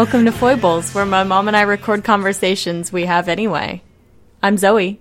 Welcome to Foibles, where my mom and I record conversations we have anyway. I'm Zoe.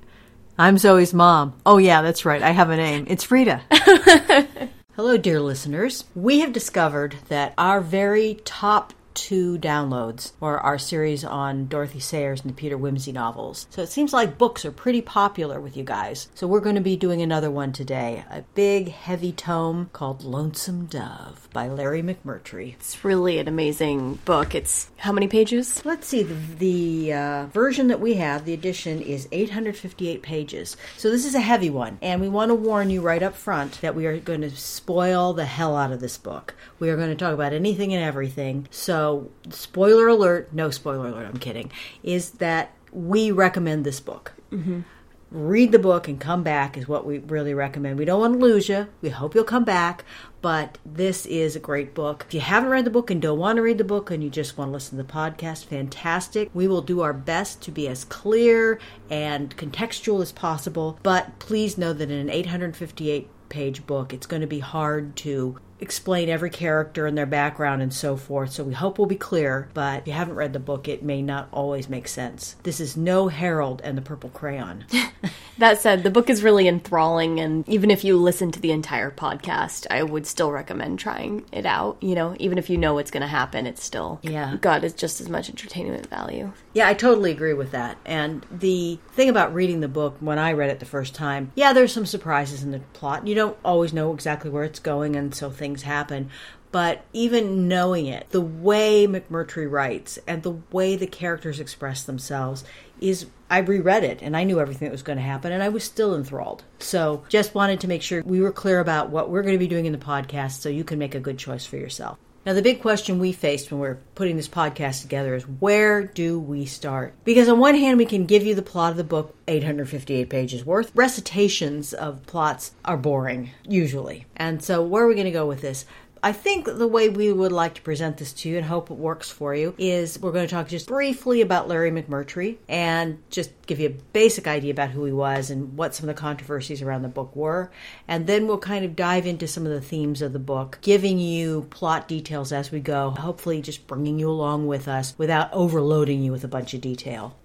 I'm Zoe's mom. Oh, yeah, that's right. I have a name. It's Frida. Hello, dear listeners. We have discovered that our very top two downloads or our series on Dorothy Sayers and the Peter Wimsey novels. So it seems like books are pretty popular with you guys. So we're going to be doing another one today a big, heavy tome called Lonesome Dove by Larry McMurtry. It's really an amazing book. It's how many pages? Let's see, the, the uh, version that we have, the edition, is 858 pages. So this is a heavy one. And we want to warn you right up front that we are going to spoil the hell out of this book. We are going to talk about anything and everything. So, spoiler alert, no spoiler alert, I'm kidding, is that we recommend this book. Mm-hmm. Read the book and come back is what we really recommend. We don't want to lose you. We hope you'll come back, but this is a great book. If you haven't read the book and don't want to read the book and you just want to listen to the podcast, fantastic. We will do our best to be as clear and contextual as possible, but please know that in an 858 page book, it's going to be hard to explain every character and their background and so forth. So we hope we'll be clear, but if you haven't read the book, it may not always make sense. This is no Harold and the Purple Crayon. that said, the book is really enthralling, and even if you listen to the entire podcast, I would still recommend trying it out. You know, even if you know what's going to happen, it's still Yeah. got is just as much entertainment value. Yeah, I totally agree with that. And the thing about reading the book, when I read it the first time, yeah, there's some surprises in the plot. You don't always know exactly where it's going, and so things happen. But even knowing it, the way McMurtry writes and the way the characters express themselves is. I reread it and I knew everything that was going to happen, and I was still enthralled. So, just wanted to make sure we were clear about what we're going to be doing in the podcast so you can make a good choice for yourself. Now, the big question we faced when we are putting this podcast together is where do we start? Because on one hand, we can give you the plot of the book, 858 pages worth. Recitations of plots are boring, usually. And so, where are we going to go with this? I think the way we would like to present this to you and hope it works for you is we're going to talk just briefly about Larry McMurtry and just give you a basic idea about who he was and what some of the controversies around the book were. And then we'll kind of dive into some of the themes of the book, giving you plot details as we go, hopefully just bringing you along with us without overloading you with a bunch of detail.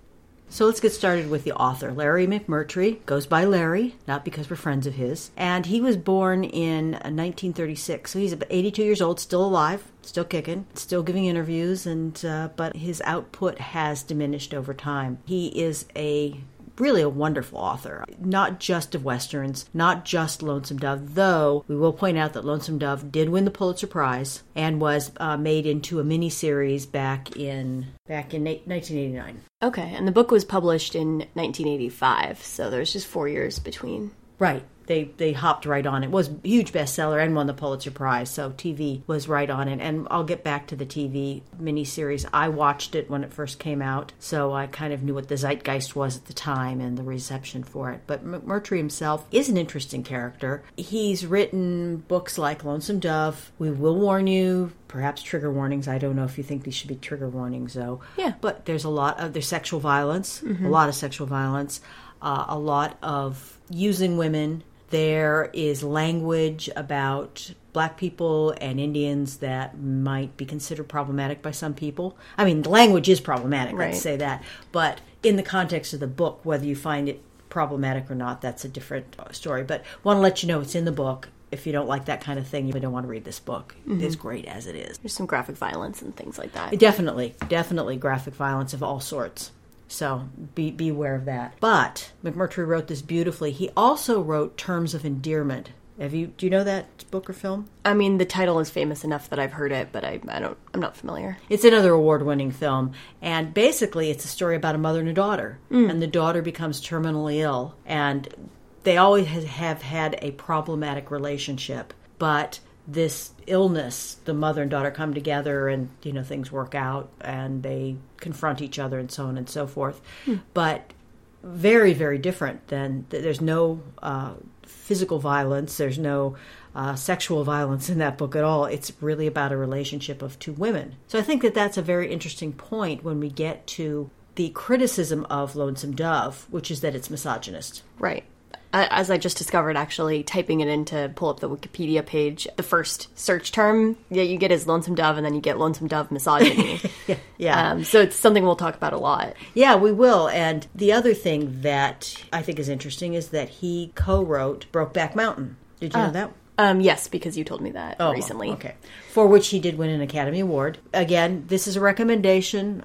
So let's get started with the author. Larry McMurtry goes by Larry, not because we're friends of his. And he was born in 1936. So he's about 82 years old, still alive, still kicking, still giving interviews, and uh, but his output has diminished over time. He is a really a wonderful author, not just of westerns, not just Lonesome Dove, though we will point out that Lonesome Dove did win the Pulitzer Prize and was uh, made into a miniseries back in back in 1989. Okay, and the book was published in 1985, so there's just four years between. Right. They they hopped right on it. Was a huge bestseller and won the Pulitzer Prize. So TV was right on it. And I'll get back to the TV miniseries. I watched it when it first came out, so I kind of knew what the zeitgeist was at the time and the reception for it. But McMurtry himself is an interesting character. He's written books like Lonesome Dove. We will warn you. Perhaps trigger warnings. I don't know if you think these should be trigger warnings, though. Yeah. But there's a lot of there's sexual violence, a lot of sexual violence, uh, a lot of using women. There is language about black people and Indians that might be considered problematic by some people. I mean, the language is problematic, Right. let's say that. But in the context of the book, whether you find it problematic or not, that's a different story. But want to let you know it's in the book. If you don't like that kind of thing, you don't want to read this book. Mm-hmm. It's great as it is. There's some graphic violence and things like that. Definitely, definitely graphic violence of all sorts. So be beware of that. But McMurtry wrote this beautifully. He also wrote Terms of Endearment. Have you do you know that book or film? I mean, the title is famous enough that I've heard it, but I, I don't. I'm not familiar. It's another award-winning film, and basically, it's a story about a mother and a daughter. Mm. And the daughter becomes terminally ill, and they always have had a problematic relationship. But this illness, the mother and daughter come together, and you know things work out, and they confront each other, and so on and so forth. But very, very different than there's no uh, physical violence, there's no uh, sexual violence in that book at all. It's really about a relationship of two women. So I think that that's a very interesting point when we get to the criticism of Lonesome Dove, which is that it's misogynist. Right. Uh, As I just discovered, actually, typing it in to pull up the Wikipedia page, the first search term that you get is lonesome dove, and then you get lonesome dove misogyny. Yeah. Um, so it's something we'll talk about a lot. Yeah, we will. And the other thing that I think is interesting is that he co-wrote Brokeback Mountain. Did you know that? Um, yes, because you told me that Oh, recently. Okay. For which he did win an Academy Award. Again, this is a recommendation.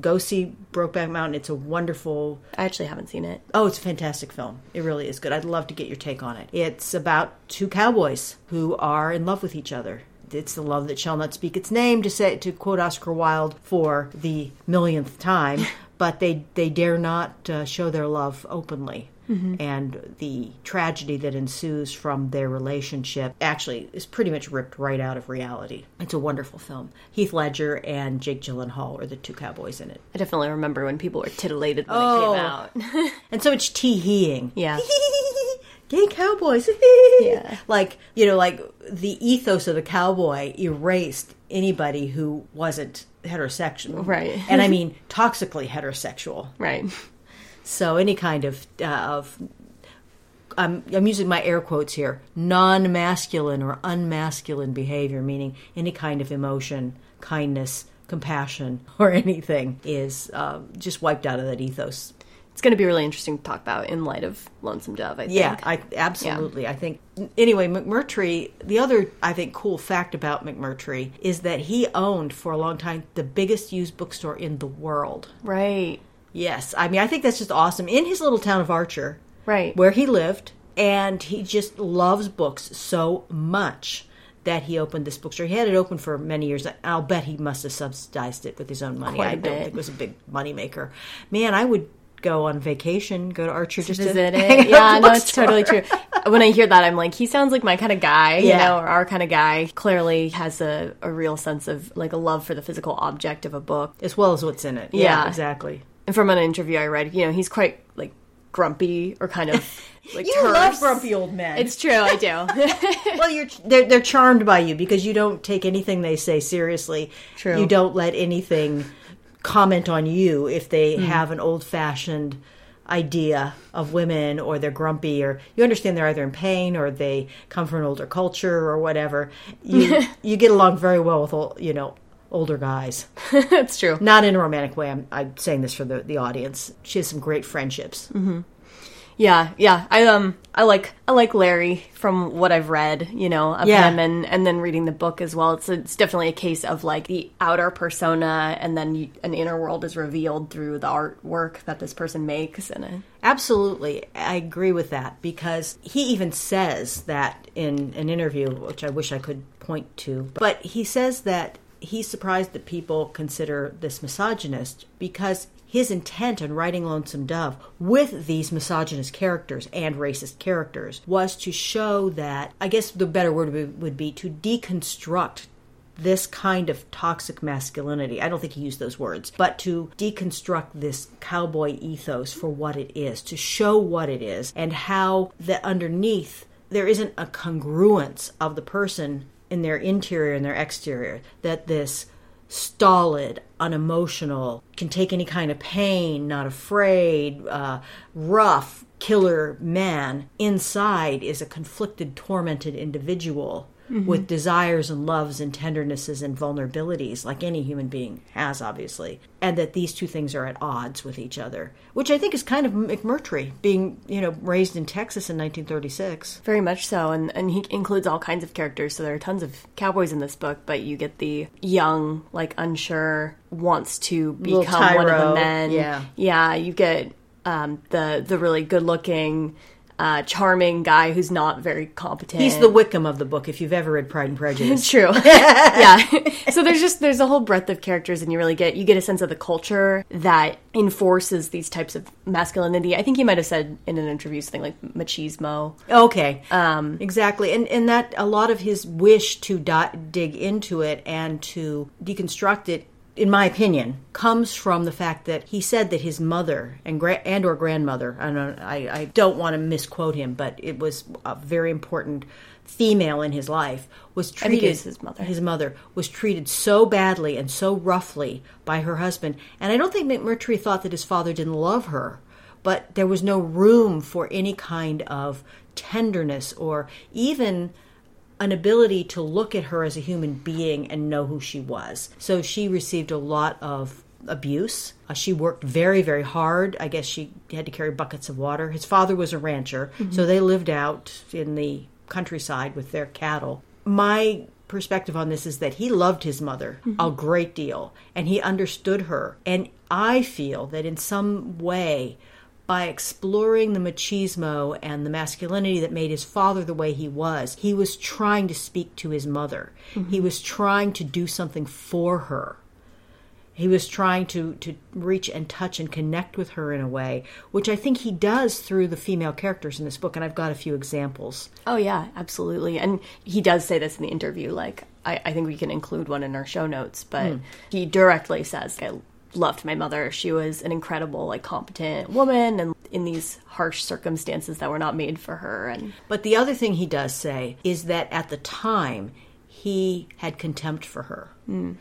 Go see Brokeback Mountain. It's a wonderful I actually haven't seen it. Oh, it's a fantastic film. It really is good. I'd love to get your take on it. It's about two cowboys who are in love with each other. It's the love that shall not speak its name, to say to quote Oscar Wilde for the millionth time. but they they dare not uh, show their love openly. Mm-hmm. And the tragedy that ensues from their relationship actually is pretty much ripped right out of reality. It's a wonderful film. Heath Ledger and Jake Gyllenhaal are the two cowboys in it. I definitely remember when people were titillated when Oh. it came out. And so it's tee heeing. Yeah. Gay cowboys. Yeah. Like, you know, like the ethos of the cowboy erased anybody who wasn't heterosexual. Right. And I mean toxically heterosexual. right. So any kind of uh, of I'm, I'm using my air quotes here non masculine or unmasculine behavior, meaning any kind of emotion, kindness, compassion, or anything, is uh, just wiped out of that ethos. It's going to be really interesting to talk about in light of Lonesome Dove, I think. Yeah, I absolutely. I think anyway, McMurtry. The other I think cool fact about McMurtry is that he owned for a long time the biggest used bookstore in the world. Right. Yes, I mean I think that's just awesome in his little town of Archer, Right. where he lived, and he just loves books so much that he opened this bookstore. He had it open for many years. I'll bet he must have subsidized it with his own money. Quite I don't think it was a big money maker. Man, I would go on vacation, go to Archer just to Visit hang it. Yeah, no, it's totally true. When I hear that, I'm like, he sounds like my kind of guy, you know, or our kind of guy. Clearly has a, a real sense of like a love for the physical object of a book. as well as what's in it. Yeah. exactly. And from an interview I read, you know, he's quite like grumpy or kind of like You terse. love grumpy old men. It's true, I do. well, you're they're they're charmed by you because you don't take anything they say seriously. True. You don't let anything comment on you if they Hmm. have an old fashioned idea of women or they're grumpy or you understand they're either in pain or they come from an older culture or whatever. You you get along very well with all you know older guys. That's true. Not in a romantic way. I'm, I'm saying this for the, the audience. She has some great friendships. Yeah, yeah. I um I like I like Larry from what I've read, you know, of Yeah. him and and then reading the book as well. It's it's definitely a case of like the outer persona and then you, an inner world is revealed through the artwork that this person makes and I, Absolutely. I agree with that because he even says that in an interview, which I wish I could point to. But he says that he's surprised that people consider this misogynist because his intent in writing Lonesome Dove with these misogynist characters and racist characters was to show that, I guess the better word would- would be to deconstruct this kind of toxic masculinity. I don't think he used those words, but to deconstruct this cowboy ethos for what it is, to show what it is, and how that underneath there isn't a congruence of the person in their interior and their exterior, that this stolid, unemotional, can take any kind of pain, not afraid, uh, rough, killer man inside is a conflicted, tormented individual with desires and loves and tendernesses and vulnerabilities, like any human being has, obviously. And that these two things are at odds with each other, which I think is kind of McMurtry, being, you know, raised in Texas in 1936. very much so and and he includes all kinds of characters so there are tons of cowboys in this book but you get the young like unsure wants to become one of the men yeah. yeah you get um the the really good looking uh charming guy who's not very competent He's the Wickham of the book, if you've ever read Pride and Prejudice. It's true. yeah. So there's just there's a whole breadth of characters and you really get you get a sense of the culture that enforces these types of masculinity. I think he might have said in an interview something like machismo. Okay, um, exactly, and and that a lot of his wish to di- dig into it and to deconstruct it, in my opinion, comes from the fact that he said that his mother and gra- and or grandmother, I don't, I, I don't want to misquote him, but it was a very important female in his life was treated his mother. his mother was treated so badly and so roughly by her husband and i don't think mcmurtry thought that his father didn't love her but there was no room for any kind of tenderness or even an ability to look at her as a human being and know who she was. So she received a lot of abuse. Uh, she worked very, very hard. I guess she had to carry buckets of water. His father was a rancher, so they lived out in the countryside with their cattle. My perspective on this is that he loved his mother a great deal and he understood her. And I feel that in some way, by exploring the machismo and the masculinity that made his father the way he was, he was trying to speak to his mother. Mm-hmm. He was trying to do something for her. He was trying to, to reach and touch and connect with her in a way, which I think he does through the female characters in this book, and I've got a few examples. Oh yeah, absolutely. And he does say this in the interview. Like I, I think we can include one in our show notes, but hmm. he directly says, "I loved my mother. She was an incredible, like competent woman, and in these harsh circumstances that were not made for her." And But the other thing he does say is that at the time he had contempt for her hmm.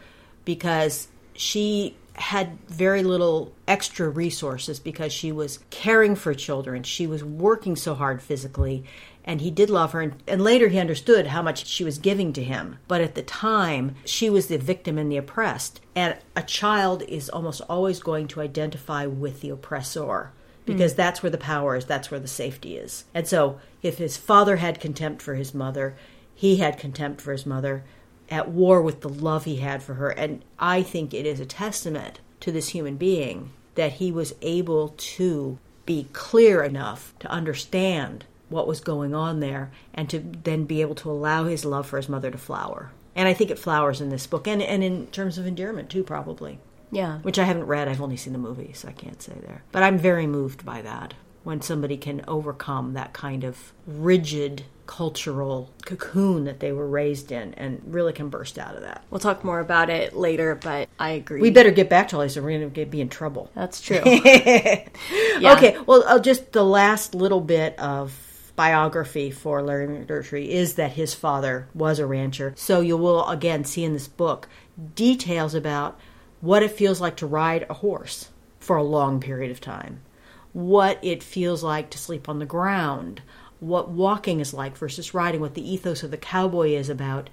because she had very little extra resources because she was caring for children. She was working so hard physically, and he did love her. And, and later he understood how much she was giving to him. But at the time, she was the victim and the oppressed. And a child is almost always going to identify with the oppressor because hmm. that's where the power is, that's where the safety is. And so, if his father had contempt for his mother, he had contempt for his mother, at war with the love he had for her. And I think it is a testament to this human being that he was able to be clear enough to understand what was going on there and to then be able to allow his love for his mother to flower. And I think it flowers in this book and, and in terms of endearment too, probably yeah, which I haven't read. I've only seen the movie, so I can't say there. But I'm very moved by that when somebody can overcome that kind of rigid cultural cocoon that they were raised in and really can burst out of that. we'll talk more about it later. But I agree. We better get back to all this or we're going to be in trouble. That's true. Okay, well, uh, just the last little bit of biography for Larry McMurtry is that his father was a rancher. So you will again see in this book details about what it feels like to ride a horse for a long period of time, what it feels like to sleep on the ground, what walking is like versus riding, what the ethos of the cowboy is about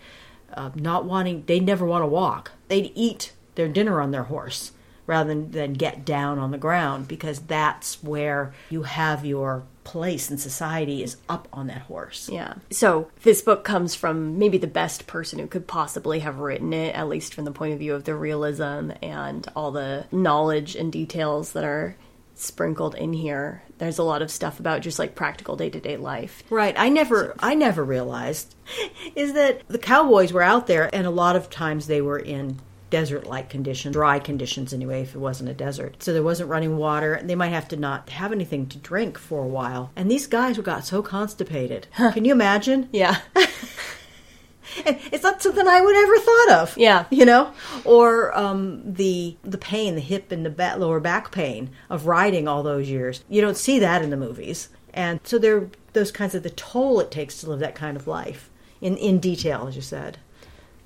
uh, not wanting, they never want to walk. They'd eat their dinner on their horse rather than, than get down on the ground because that's where you have your place in society is up on that horse. Yeah. So this book comes from maybe the best person who could possibly have written it, at least from the point of view of the realism and all the knowledge and details that are sprinkled in here. There's a lot of stuff about just like practical day to day life. Right. I never I never realized is that the cowboys were out there and a lot of times they were in desert like conditions, dry conditions anyway, if it wasn't a desert. So there wasn't running water. And they might have to not have anything to drink for a while. And these guys got so constipated. Can you imagine? Yeah. It's not something I would ever thought of. Yeah. you know, or um, the the pain, the hip and the back, lower back pain of riding all those years. You don't see that in the movies, and so there those kinds of the toll it takes to live that kind of life in in detail, as you said.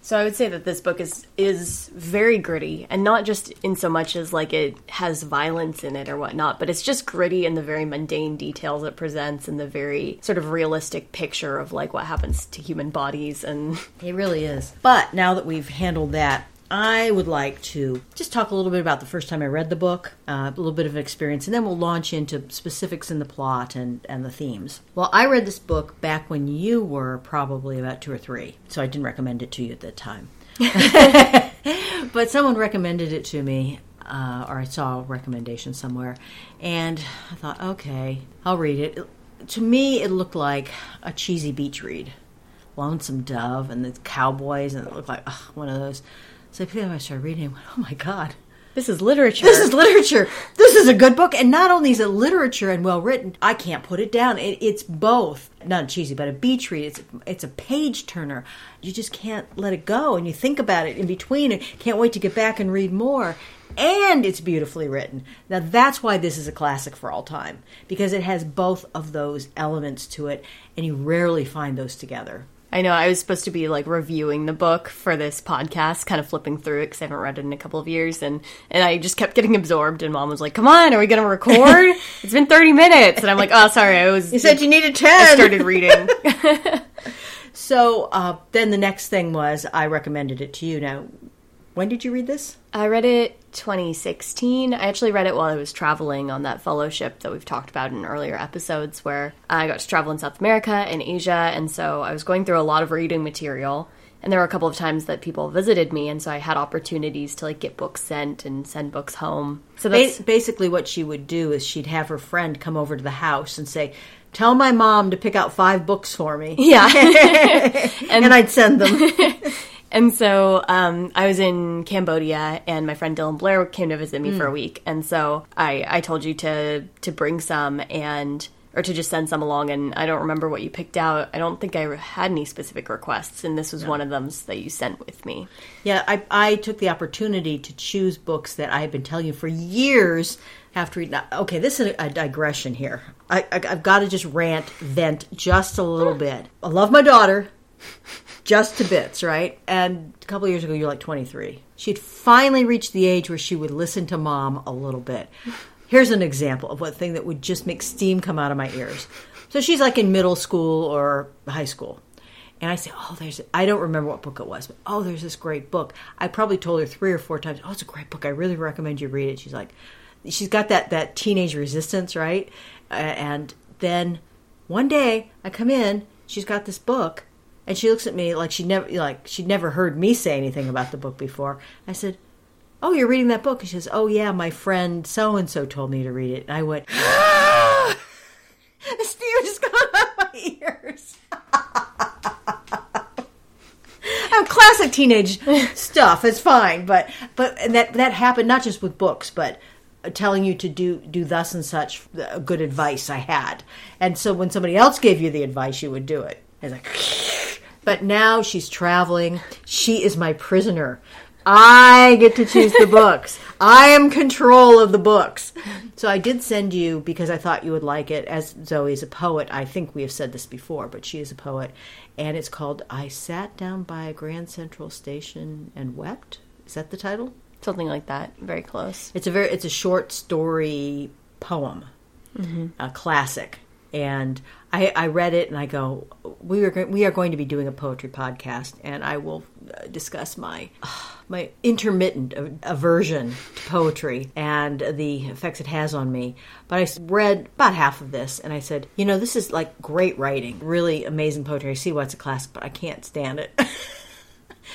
So I would say that this book is is very gritty, and not just in so much as like it has violence in it or whatnot, but it's just gritty in the very mundane details it presents and the very sort of realistic picture of like what happens to human bodies and It really is. But now that we've handled that, I would like to just talk a little bit about the first time I read the book, uh, a little bit of experience, and then we'll launch into specifics in the plot and, and the themes. Well, I read this book back when you were probably about two or three, so I didn't recommend it to you at that time. but someone recommended it to me, uh, or I saw a recommendation somewhere, and I thought, okay, I'll read it. To me, it looked like a cheesy beach read. Lonesome Dove and the cowboys, and it looked like ugh, one of those. So I started reading. It, I went, oh my god, this is literature. this is literature. This is a good book, and not only is it literature and well written, I can't put it down. It, it's both not cheesy, but a beach read. It's it's a page turner. You just can't let it go, and you think about it in between, and can't wait to get back and read more. And it's beautifully written. Now that's why this is a classic for all time because it has both of those elements to it, and you rarely find those together. I know I was supposed to be like reviewing the book for this podcast, kind of flipping through it because I haven't read it in a couple of years, and and I just kept getting absorbed. And mom was like, "Come on, are we going to record? it's been thirty minutes." And I'm like, "Oh, sorry, I was." You said you needed ten. I started reading. so uh, then the next thing was I recommended it to you. Now, when did you read this? I read it 2016. I actually read it while I was traveling on that fellowship that we've talked about in earlier episodes, where I got to travel in South America and Asia, and so I was going through a lot of reading material. And there were a couple of times that people visited me, and so I had opportunities to like get books sent and send books home. So that's Ba- basically what she would do is she'd have her friend come over to the house and say, "Tell my mom to pick out five books for me." yeah. and, I'd send them. And so um, I was in Cambodia, and my friend Dylan Blair came to visit me for a week. And so I, I told you to to bring some and or to just send some along. And I don't remember what you picked out. I don't think I had any specific requests, and this was one of them that you sent with me. yeah, I, I took the opportunity to choose books that I had been telling you for years. After reading, okay, this is a digression here. I, I, I've got to just rant, vent just a little bit. I love my daughter, just to bits, right? And a couple years ago, you're like 23. She'd finally reached the age where she would listen to mom a little bit. Here's an example of what thing that would just make steam come out of my ears. So she's like in middle school or high school. And I say, oh, there's, I don't remember what book it was, but oh, there's this great book. I probably told her three or four times, oh, it's a great book. I really recommend you read it. She's like, she's got that, that teenage resistance, right? And then one day I come in, she's got this book, and she looks at me like she never, like she'd never heard me say anything about the book before. I said, oh, you're reading that book? And she says, oh, yeah, my friend so and so told me to read it. And I went, the steam just got out of my ears. Oh, classic teenage stuff. It's fine, but but that that happened not just with books, but telling you to do do thus and such uh, good advice I had. And so when somebody else gave you the advice, you would do it. It's like, but now she's traveling. She is my prisoner. I get to choose the books. I am control of the books. So I did send you because I thought you would like it. As Zoe is a poet, I think we have said this before, but she is a poet, and it's called "I Sat Down by a Grand Central Station and Wept." Is that the title? Something like that. Very close. It's a very it's a short story poem, mm-hmm. a classic. And I, I read it and I go, we are we are going to be doing a poetry podcast, and I will uh, discuss my my intermittent aversion to poetry and the effects it has on me. But I read about half of this, and I said, you know, this is like great writing, really amazing poetry. I see why it's a classic, but I can't stand it.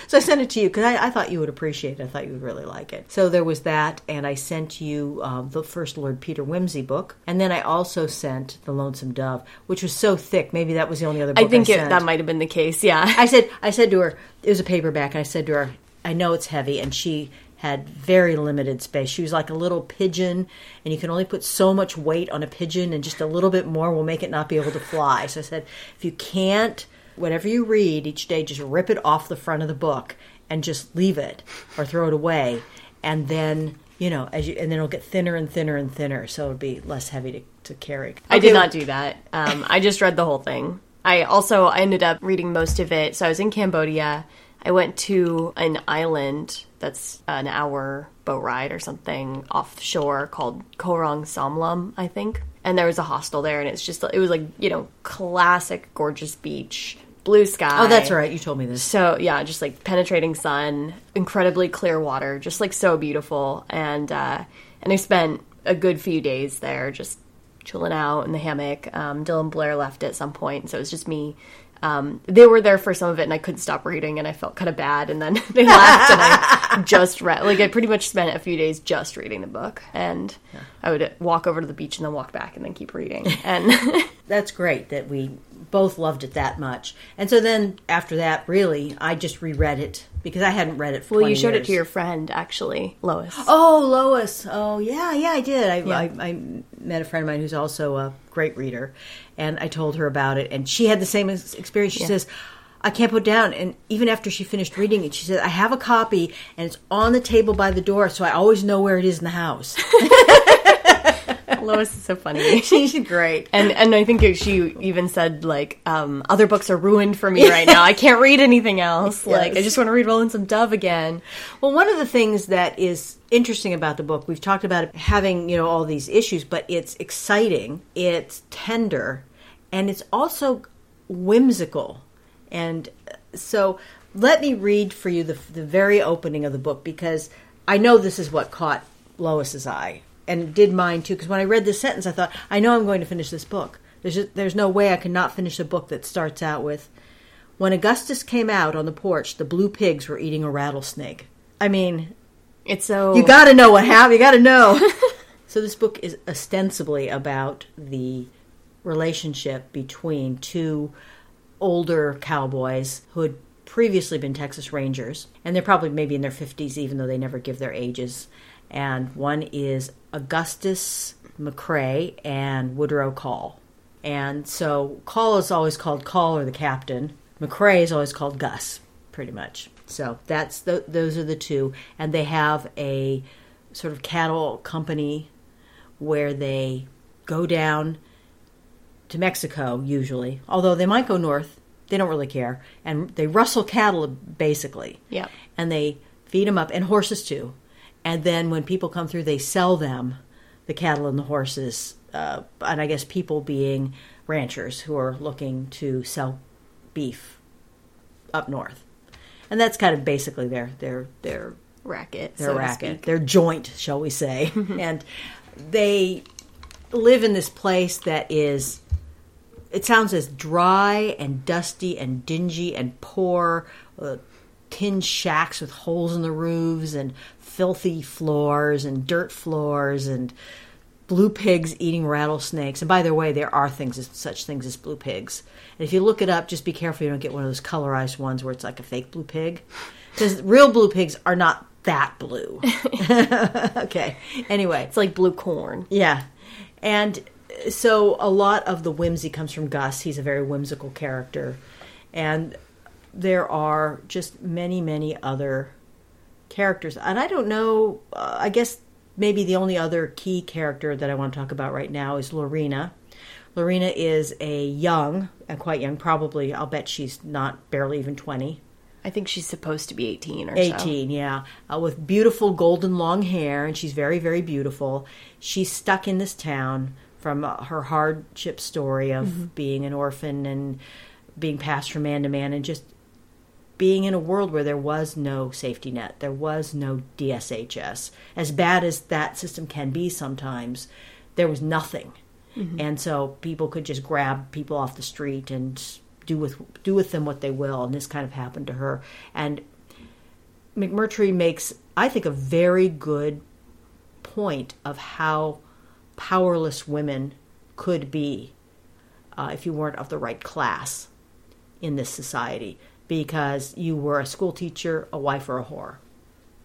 So I sent it to you because I, I thought you would appreciate it. I thought you would really like it. So there was that, and I sent you um, the first Lord Peter Wimsey book, and then I also sent The Lonesome Dove, which was so thick. Maybe that was the only other book I think it, sent. that might have been the case. Yeah. I said, I said to her, it was a paperback. And I said to her, I know it's heavy, and she had very limited space. She was like a little pigeon, and you can only put so much weight on a pigeon, and just a little bit more will make it not be able to fly. So I said, if you can't, whatever you read each day, just rip it off the front of the book and just leave it or throw it away, and then. You know, as you and then it'll get thinner and thinner and thinner, so it'll be less heavy to, to carry. I did not do that. Um, I just read the whole thing. I also I ended up reading most of it. So I was in Cambodia. I went to an island that's an hour boat ride or something offshore called Koh Rong Samloem, I think. And there was a hostel there, and it's just it was like you know classic gorgeous beach, blue sky. Oh, that's right. You told me this. So yeah, just like penetrating sun, incredibly clear water, just like so beautiful. And uh, and I spent a good few days there, just chilling out in the hammock. Um, Dylan Blair left at some point, so it was just me. Um, they were there for some of it, and I couldn't stop reading, and I felt kind of bad. And then they left, and I just read. Like I pretty much spent a few days just reading the book, and I would walk over to the beach and then walk back, and then keep reading. And that's great that we both loved it that much. And so then after that, really, I just reread it because I hadn't read it for well, you 20 showed it to your friend, actually, Lois. Oh, Lois. Oh, yeah, yeah, I did. I, I, I met a friend of mine who's also a great reader, and I told her about it, and she had the same experience. She says, I can't put down. And even after she finished reading it, she said, I have a copy, and it's on the table by the door, so I always know where it is in the house. Lois is so funny. She's great. And and I think she even said like um, other books are ruined for me right now. I can't read anything else. Like I just want to read Lonesome Dove again. Well, one of the things that is interesting about the book, we've talked about it having, you know, all these issues, but it's exciting, it's tender, and it's also whimsical. And uh, so let me read for you the, the very opening of the book because I know this is what caught Lois's eye and did mine too. Because when I read this sentence, I thought, I know I'm going to finish this book. There's, just, there's no way I cannot finish a book that starts out with, when Augustus came out on the porch, the blue pigs were eating a rattlesnake. I mean, It's so you got to know what happened. You got to know. so this book is ostensibly about the relationship between two older cowboys who had previously been Texas Rangers, and they're probably maybe in their fifties, even though they never give their ages. And one is Augustus McCrae and Woodrow Call. And so Call is always called Call or the captain. McCrae is always called Gus, pretty much. So that's the, those are the two, and they have a sort of cattle company where they go down to Mexico usually, although they might go north. They don't really care, and they rustle cattle basically. Yep. and they feed them up, and horses too. And then when people come through, they sell them the cattle and the horses. Uh, and I guess people being ranchers who are looking to sell beef up north, and that's kind of basically their their their racket. their so racket, their joint, shall we say. and they live in this place that is, it sounds as dry and dusty and dingy and poor, uh, tin shacks with holes in the roofs and filthy floors and dirt floors and blue pigs eating rattlesnakes. And by the way, there are things such things as blue pigs. And if you look it up, just be careful you don't get one of those colorized ones where it's like a fake blue pig, because real blue pigs are not that blue. okay. Anyway, It's like blue corn. yeah. And so a lot of the whimsy comes from Gus. He's a very whimsical character. And there are just many, many other characters. And I don't know, uh, I guess maybe the only other key character that I want to talk about right now is Lorena. Lorena is a young, and quite young, probably, I'll bet she's not barely even 20. I think she's supposed to be 18 or so. 18, yeah, uh, with beautiful golden long hair, and she's very, very beautiful. She's stuck in this town from uh, her hardship story of being an orphan and being passed from man to man, and just being in a world where there was no safety net, there was no DSHS. As bad as that system can be sometimes, there was nothing. And so people could just grab people off the street and do with do with them what they will, and this kind of happened to her. And McMurtry makes, I think, a very good point of how powerless women could be uh, if you weren't of the right class in this society, because you were a school teacher, a wife, or a whore,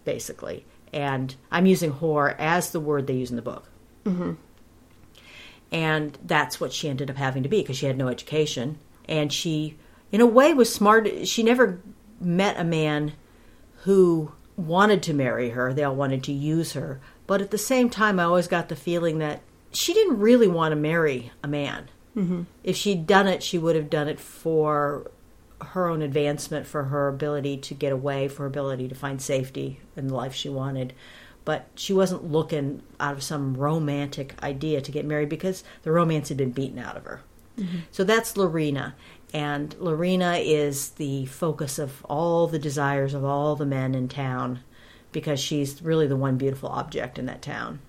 basically. And I'm using whore as the word they use in the book. And that's what she ended up having to be because she had no education. And she, in a way, was smart. She never met a man who wanted to marry her. They all wanted to use her. But at the same time, I always got the feeling that she didn't really want to marry a man. Mm-hmm. If she'd done it, she would have done it for her own advancement, for her ability to get away, for her ability to find safety in the life she wanted. But she wasn't looking out of some romantic idea to get married because the romance had been beaten out of her. Mm-hmm. So that's Lorena. And Lorena is the focus of all the desires of all the men in town because she's really the one beautiful object in that town.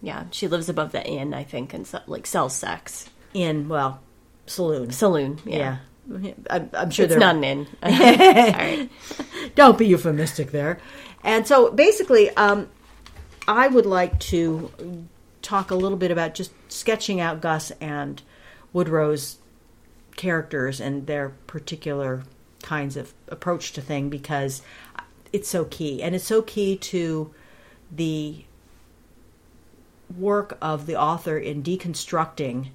Yeah, she lives above the inn, I think, and se- like sells sex. In, well, saloon. Saloon. Yeah. Yeah. I'm, I'm sure It's not an. All right. Don't be euphemistic there. And so basically, um, I would like to talk a little bit about just sketching out Gus and Woodrow's characters and their particular kinds of approach to thing because it's so key. And it's so key to the work of the author in deconstructing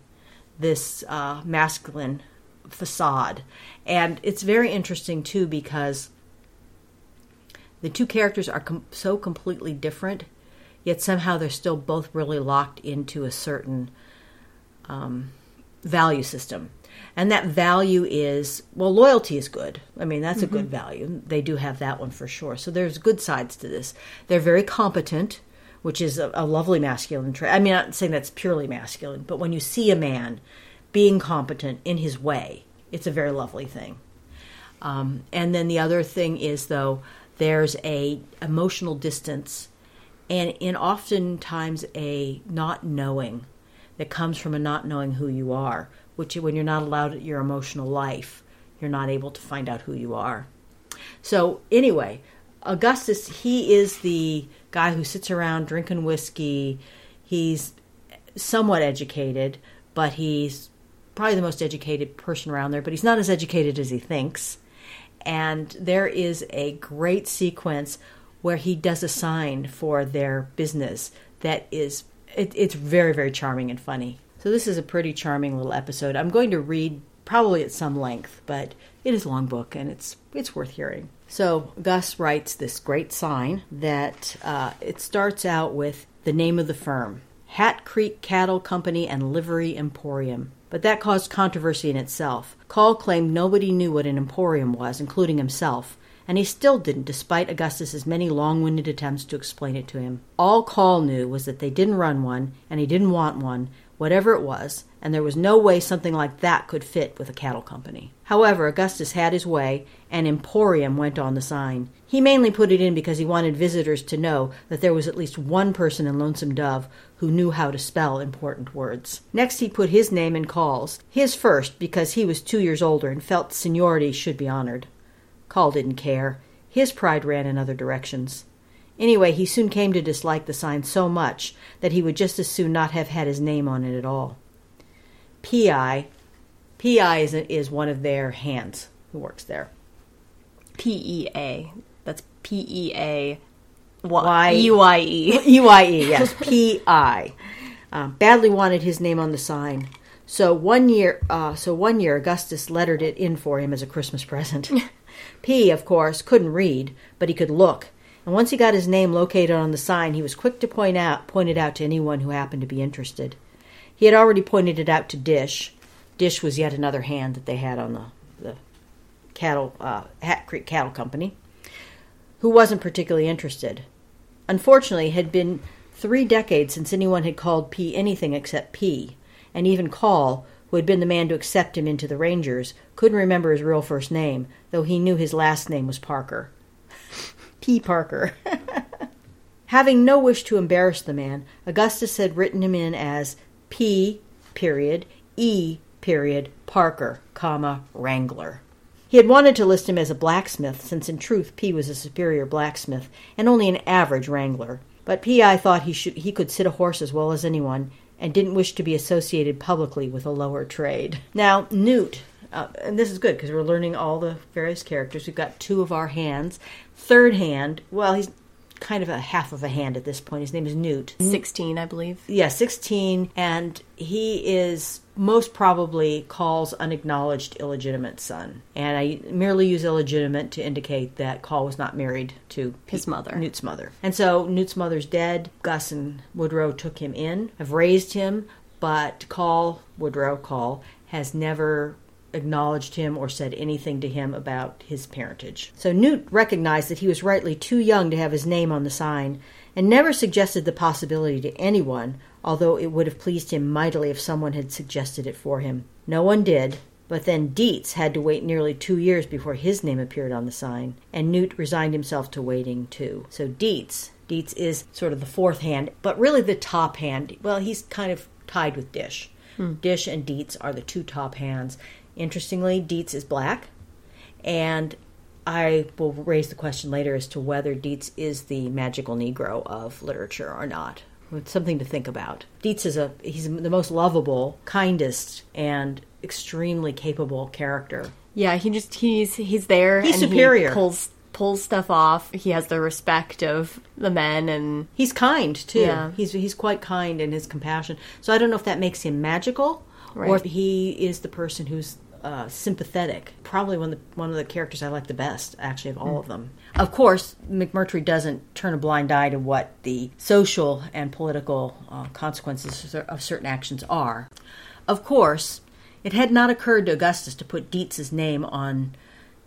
this uh, masculine facade. And it's very interesting too because the two characters are com- so completely different. yet somehow they're still both really locked into a certain um, value system. And that value is, well, loyalty is good. I mean, that's a good value. They do have that one for sure. So there's good sides to this. They're very competent, which is a, a lovely masculine trait. I mean, I'm not saying that's purely masculine, but when you see a man being competent in his way, it's a very lovely thing. Um, and then the other thing is, though, there's a emotional distance, and in oftentimes a not knowing that comes from a not knowing who you are. Which, when you're not allowed your emotional life, you're not able to find out who you are. So anyway, Augustus, he is the guy who sits around drinking whiskey. He's somewhat educated, but he's probably the most educated person around there, but he's not as educated as he thinks. And there is a great sequence where he does a sign for their business that is it, it's very very charming and funny. So this is a pretty charming little episode. I'm going to read probably at some length, but it is a long book and it's it's worth hearing. So Gus writes this great sign that uh, it starts out with the name of the firm, Hat Creek Cattle Company and Livery Emporium. But that caused controversy in itself. Call claimed nobody knew what an emporium was, including himself, and he still didn't, despite Augustus's many long-winded attempts to explain it to him. All Call knew was that they didn't run one, and he didn't want one, whatever it was, and there was no way something like that could fit with a cattle company. However, Augustus had his way, and Emporium went on the sign. He mainly put it in because he wanted visitors to know that there was at least one person in Lonesome Dove who knew how to spell important words. Next, he put his name in Call's, his first because he was two years older and felt seniority should be honored. Call didn't care. His pride ran in other directions. Anyway, he soon came to dislike the sign so much that he would just as soon not have had his name on it at all. PI, PI is, is one of their hands who works there. P E A. That's P E A Y- U I E. UIE, yes, PI. Uh, badly wanted his name on the sign. So one year, uh, so one year, Augustus lettered it in for him as a Christmas present. P, of course, couldn't read, but he could look, and once he got his name located on the sign, he was quick to point out point it out to anyone who happened to be interested. He had already pointed it out to Dish. Dish was yet another hand that they had on the, the cattle uh, Hat Creek Cattle Company, who wasn't particularly interested. Unfortunately, it had been three decades since anyone had called P anything except P, and even Call, who had been the man to accept him into the Rangers, couldn't remember his real first name, though he knew his last name was Parker. P. Parker. Having no wish to embarrass the man, Augustus had written him in as P. Period E. Period Parker, comma Wrangler. He had wanted to list him as a blacksmith, since in truth P was a superior blacksmith and only an average wrangler. But Pea Eye thought he should he could sit a horse as well as anyone, and didn't wish to be associated publicly with a lower trade. Now Newt, uh, and this is good because we're learning all the various characters. We've got two of our hands. Third hand, well, he's kind of a half of a hand at this point. His name is Newt. Mm-hmm. 16, I believe. Yeah, 16, and he is most probably Call's unacknowledged illegitimate son. And I merely use illegitimate to indicate that Call was not married to His mother. Newt's mother. And so Newt's mother's dead. Gus and Woodrow took him in, have raised him, but Call, Woodrow Call, has never acknowledged him or said anything to him about his parentage. So Newt recognized that he was rightly too young to have his name on the sign and never suggested the possibility to anyone, although it would have pleased him mightily if someone had suggested it for him. No one did, but then Deets had to wait nearly two years before his name appeared on the sign, and Newt resigned himself to waiting too. So Deets, Deets is sort of the fourth hand, but really the top hand. Well, he's kind of tied with Dish. Hmm. Dish and Deets are the two top hands. Interestingly, Deets is black, and I will raise the question later as to whether Deets is the magical Negro of literature or not. It's something to think about. Deets is a he's the most lovable, kindest, and extremely capable character. Yeah, he just he's he's there. He's and superior. He pulls pulls stuff off. He has the respect of the men, and He's kind too. Yeah. He's he's quite kind in his compassion. So I don't know if that makes him magical or if he is the person who's uh, sympathetic. Probably one of the one of the characters I like the best, actually, of all of them. Of course, McMurtry doesn't turn a blind eye to what the social and political uh, consequences of certain actions are. Of course, it had not occurred to Augustus to put Deets's name on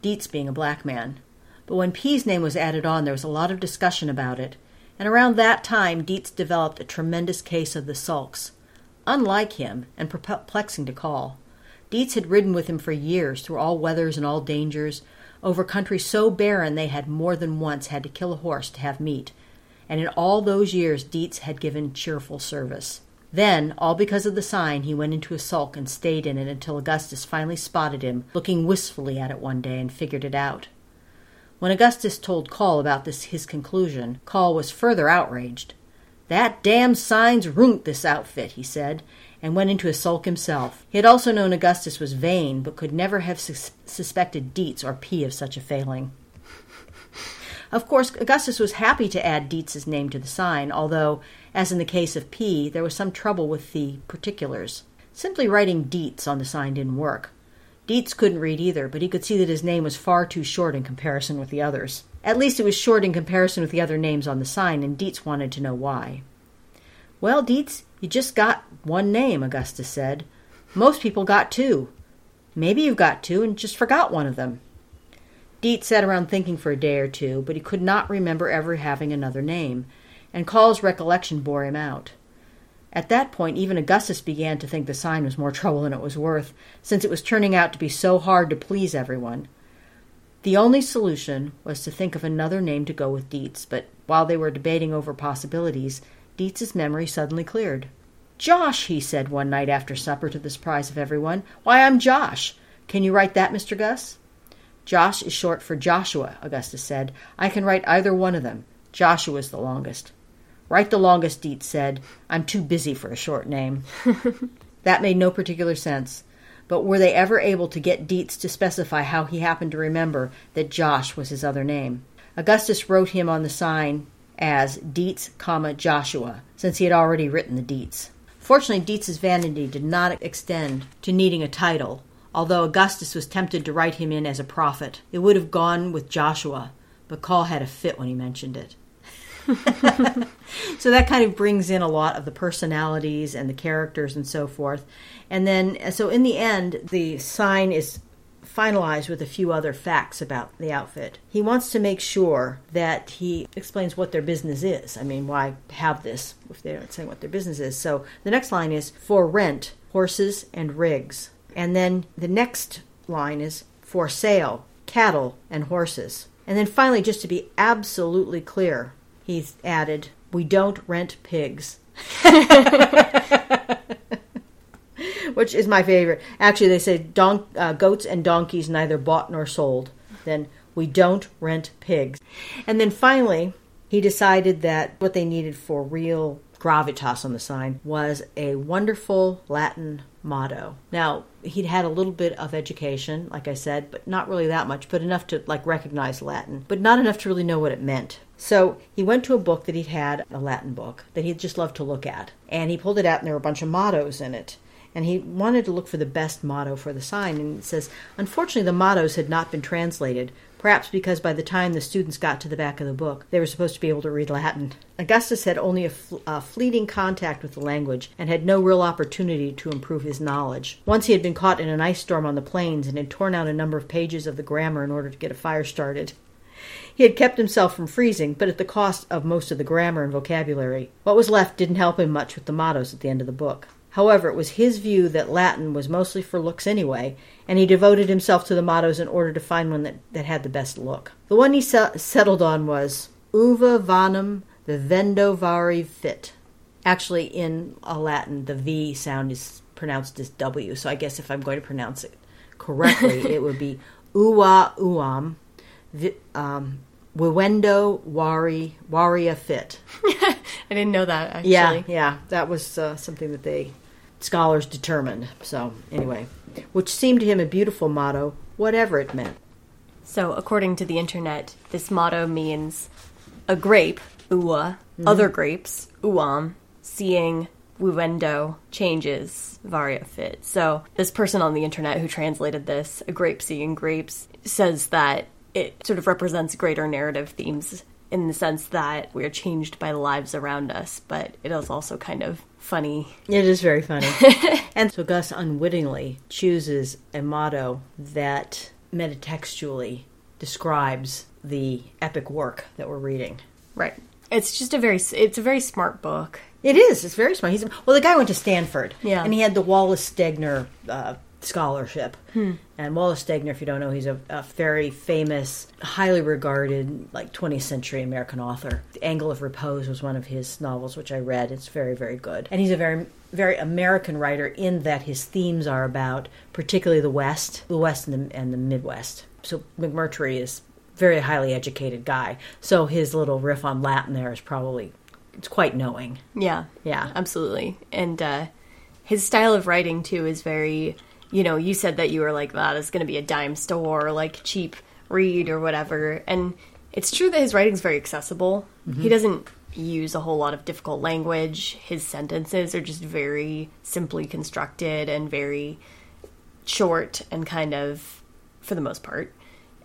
Deets being a black man. But when P's name was added on, there was a lot of discussion about it, and around that time Deets developed a tremendous case of the sulks, unlike him and perplexing to call. Deets had ridden with him for years through all weathers and all dangers, over country so barren they had more than once had to kill a horse to have meat, and in all those years Deets had given cheerful service. Then, all because of the sign, he went into a sulk and stayed in it until Augustus finally spotted him, looking wistfully at it one day, and figured it out. When Augustus told Call about this his conclusion, Call was further outraged. That damn sign's ruined this outfit, he said, and went into a sulk himself. He had also known Augustus was vain, but could never have sus- suspected Deets or Pea of such a failing. Of course, Augustus was happy to add Deets's name to the sign, although, as in the case of Pea, there was some trouble with the particulars. Simply writing Deets on the sign didn't work. Deets couldn't read either, but he could see that his name was far too short in comparison with the others. At least it was short in comparison with the other names on the sign, and Deets wanted to know why. Well, Deets, you just got one name, Augustus said. Most people got two. Maybe you've got two and just forgot one of them. Deets sat around thinking for a day or two, but he could not remember ever having another name, and Call's recollection bore him out. At that point, even Augustus began to think the sign was more trouble than it was worth, since it was turning out to be so hard to please everyone. The only solution was to think of another name to go with Deets, but while they were debating over possibilities, Deets's memory suddenly cleared. Josh, he said one night after supper to the surprise of everyone. Why, I'm Josh. Can you write that, Mr. Gus? Josh is short for Joshua, Augustus said. I can write either one of them. Joshua's the longest. Write the longest, Deets said. I'm too busy for a short name. that made no particular sense. But were they ever able to get Deets to specify how he happened to remember that Josh was his other name? Augustus wrote him on the sign as Deets, comma, Joshua, since he had already written the Deets. Fortunately, Deets's vanity did not extend to needing a title, although Augustus was tempted to write him in as a prophet. It would have gone with Joshua, but Call had a fit when he mentioned it. so that kind of brings in a lot of the personalities and the characters and so forth. And then, so in the end, the sign is finalized with a few other facts about the outfit. He wants to make sure that he explains what their business is. I mean, why have this if they don't say what their business is? So the next line is for rent, horses and rigs. And then the next line is for sale, cattle and horses. And then finally, just to be absolutely clear, he's added, we don't rent pigs. which is my favorite. Actually, they say don- uh, goats and donkeys neither bought nor sold. Then we don't rent pigs. And then finally, he decided that what they needed for real gravitas on the sign was a wonderful Latin motto. Now, he'd had a little bit of education, like I said, but not really that much, but enough to like recognize Latin, but not enough to really know what it meant. So he went to a book that he'd had, a Latin book, that he'd just loved to look at. And he pulled it out, and there were a bunch of mottos in it and he wanted to look for the best motto for the sign. And it says, unfortunately, the mottos had not been translated, perhaps because by the time the students got to the back of the book, they were supposed to be able to read Latin. Augustus had only a, fl- a fleeting contact with the language and had no real opportunity to improve his knowledge. Once he had been caught in an ice storm on the plains and had torn out a number of pages of the grammar in order to get a fire started. He had kept himself from freezing, but at the cost of most of the grammar and vocabulary. What was left didn't help him much with the mottos at the end of the book. However, it was his view that Latin was mostly for looks anyway, and he devoted himself to the mottos in order to find one that, that had the best look. The one he se- settled on was Uva vanum vivendo vari fit. Actually, in a Latin, the V sound is pronounced as W, so I guess if I'm going to pronounce it correctly, it would be Ua uam vi, um, Vivendo vari varia fit. I didn't know that actually. Yeah, yeah, that was uh, something that they scholars determined. So, anyway, which seemed to him a beautiful motto, whatever it meant. So, according to the internet, this motto means a grape, uwa, mm-hmm. other grapes, uam, seeing Wuendo changes, Varia fit. So this person on the internet who translated this, a grape seeing grapes, says that it sort of represents greater narrative themes in the sense that we're changed by the lives around us, but it is also kind of funny. It is very funny. and so Gus unwittingly chooses a motto that metatextually describes the epic work that we're reading. Right. It's just a very it's a very smart book. It is. It's very smart. He's well. The guy went to Stanford. Yeah. And he had the Wallace Stegner uh, scholarship. And Wallace Stegner, if you don't know, he's a, a very famous, highly regarded, like 20th century American author. The Angle of Repose was one of his novels, which I read. It's very, very good. And he's a very, very American writer in that his themes are about particularly the West, the West and the, and the Midwest. So McMurtry is a very highly educated guy. So his little riff on Latin there is probably it's quite knowing. Yeah. Yeah. Absolutely. And uh his style of writing too is very you know, you said that you were like, that is gonna be a dime store, like cheap read or whatever. And it's true that his writing's very accessible. He doesn't use a whole lot of difficult language. His sentences are just very simply constructed and very short and kind of for the most part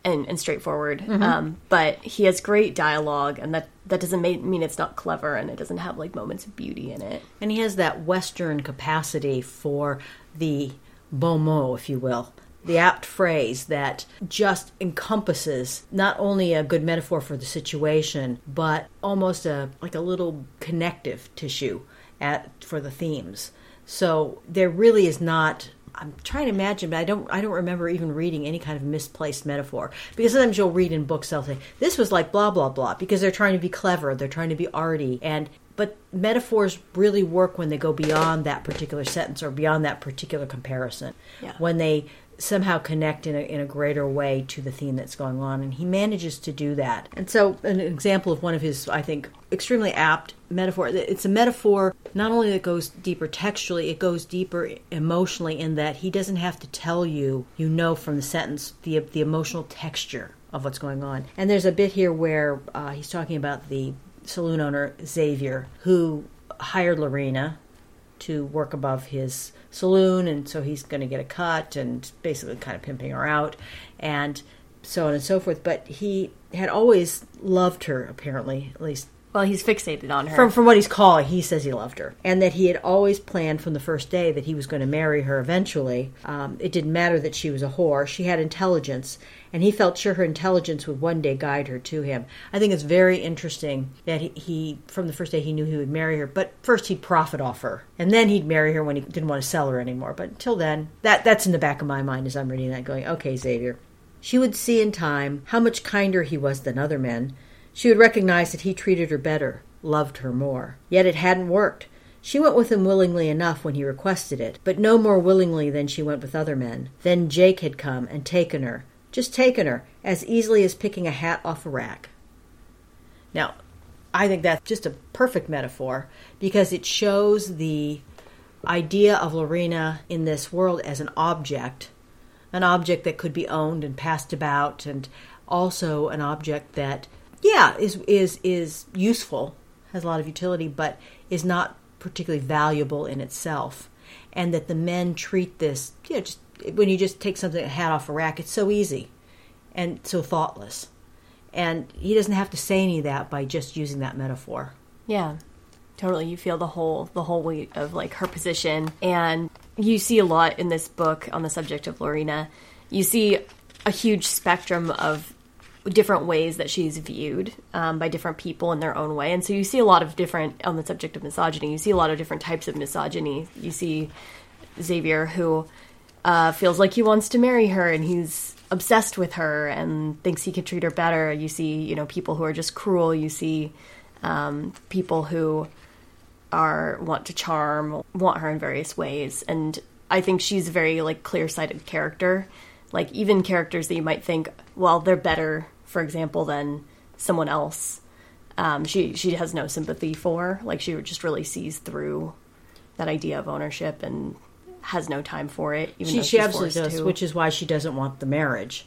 and, and straightforward um, but he has great dialogue and that that doesn't ma- mean it's not clever and it doesn't have like moments of beauty in it And he has that Western capacity for the bon mot, if you will, the apt phrase that just encompasses not only a good metaphor for the situation, but almost a like a little connective tissue at for the themes. So there really is not. I'm trying to imagine, but I don't. I don't remember even reading any kind of misplaced metaphor because sometimes you'll read in books they'll say this was like blah blah blah because they're trying to be clever, they're trying to be arty, and but metaphors really work when they go beyond that particular sentence or beyond that particular comparison. Yeah. When they somehow connect in a, in a greater way to the theme that's going on and he manages to do that and so an example of one of his i think extremely apt metaphor it's a metaphor not only that goes deeper textually it goes deeper emotionally in that he doesn't have to tell you you know from the sentence the the emotional texture of what's going on and there's a bit here where uh, he's talking about the saloon owner xavier who hired lorena to work above his saloon, and so he's going to get a cut and basically kind of pimping her out, and so on and so forth. But he had always loved her, apparently, at least well he's fixated on her from from what he's calling. He says he loved her, and that he had always planned from the first day that he was going to marry her eventually. Um, it didn't matter that she was a whore; she had intelligence, and he felt sure her intelligence would one day guide her to him. I think it's very interesting that he, he from the first day he knew he would marry her, but first he'd profit off her, and then he'd marry her when he didn't want to sell her anymore. But until then, that that's in the back of my mind as I'm reading that, going, okay, Xavier. She would see in time how much kinder he was than other men. She would recognize that he treated her better, loved her more. Yet it hadn't worked. She went with him willingly enough when he requested it, but no more willingly than she went with other men. Then Jake had come and taken her, just taken her, as easily as picking a hat off a rack. Now, I think that's just a perfect metaphor because it shows the idea of Lorena in this world as an object, an object that could be owned and passed about, and also an object that, yeah, is is is useful, has a lot of utility, but is not particularly valuable in itself, and that the men treat this, yeah, just when you just take something hat off a rack, it's so easy, and so thoughtless, and he doesn't have to say any of that by just using that metaphor. Yeah, totally. You feel the whole the whole weight of like her position, and you see a lot in this book on the subject of Lorena. You see a huge spectrum of different ways that she's viewed um, by different people in their own way, and so you see a lot of different on the subject of misogyny. You see a lot of different types of misogyny. You see Xavier who uh, feels like he wants to marry her, and he's obsessed with her and thinks he could treat her better. You see, you know, people who are just cruel. You see um, people who are want to charm, want her in various ways, and I think she's a very like clear-sighted character. Like even characters that you might think, well, they're better, for example, than someone else. Um, she she has no sympathy for. Like she just really sees through that idea of ownership and has no time for it. Even She, she absolutely does, to. which is why she doesn't want the marriage.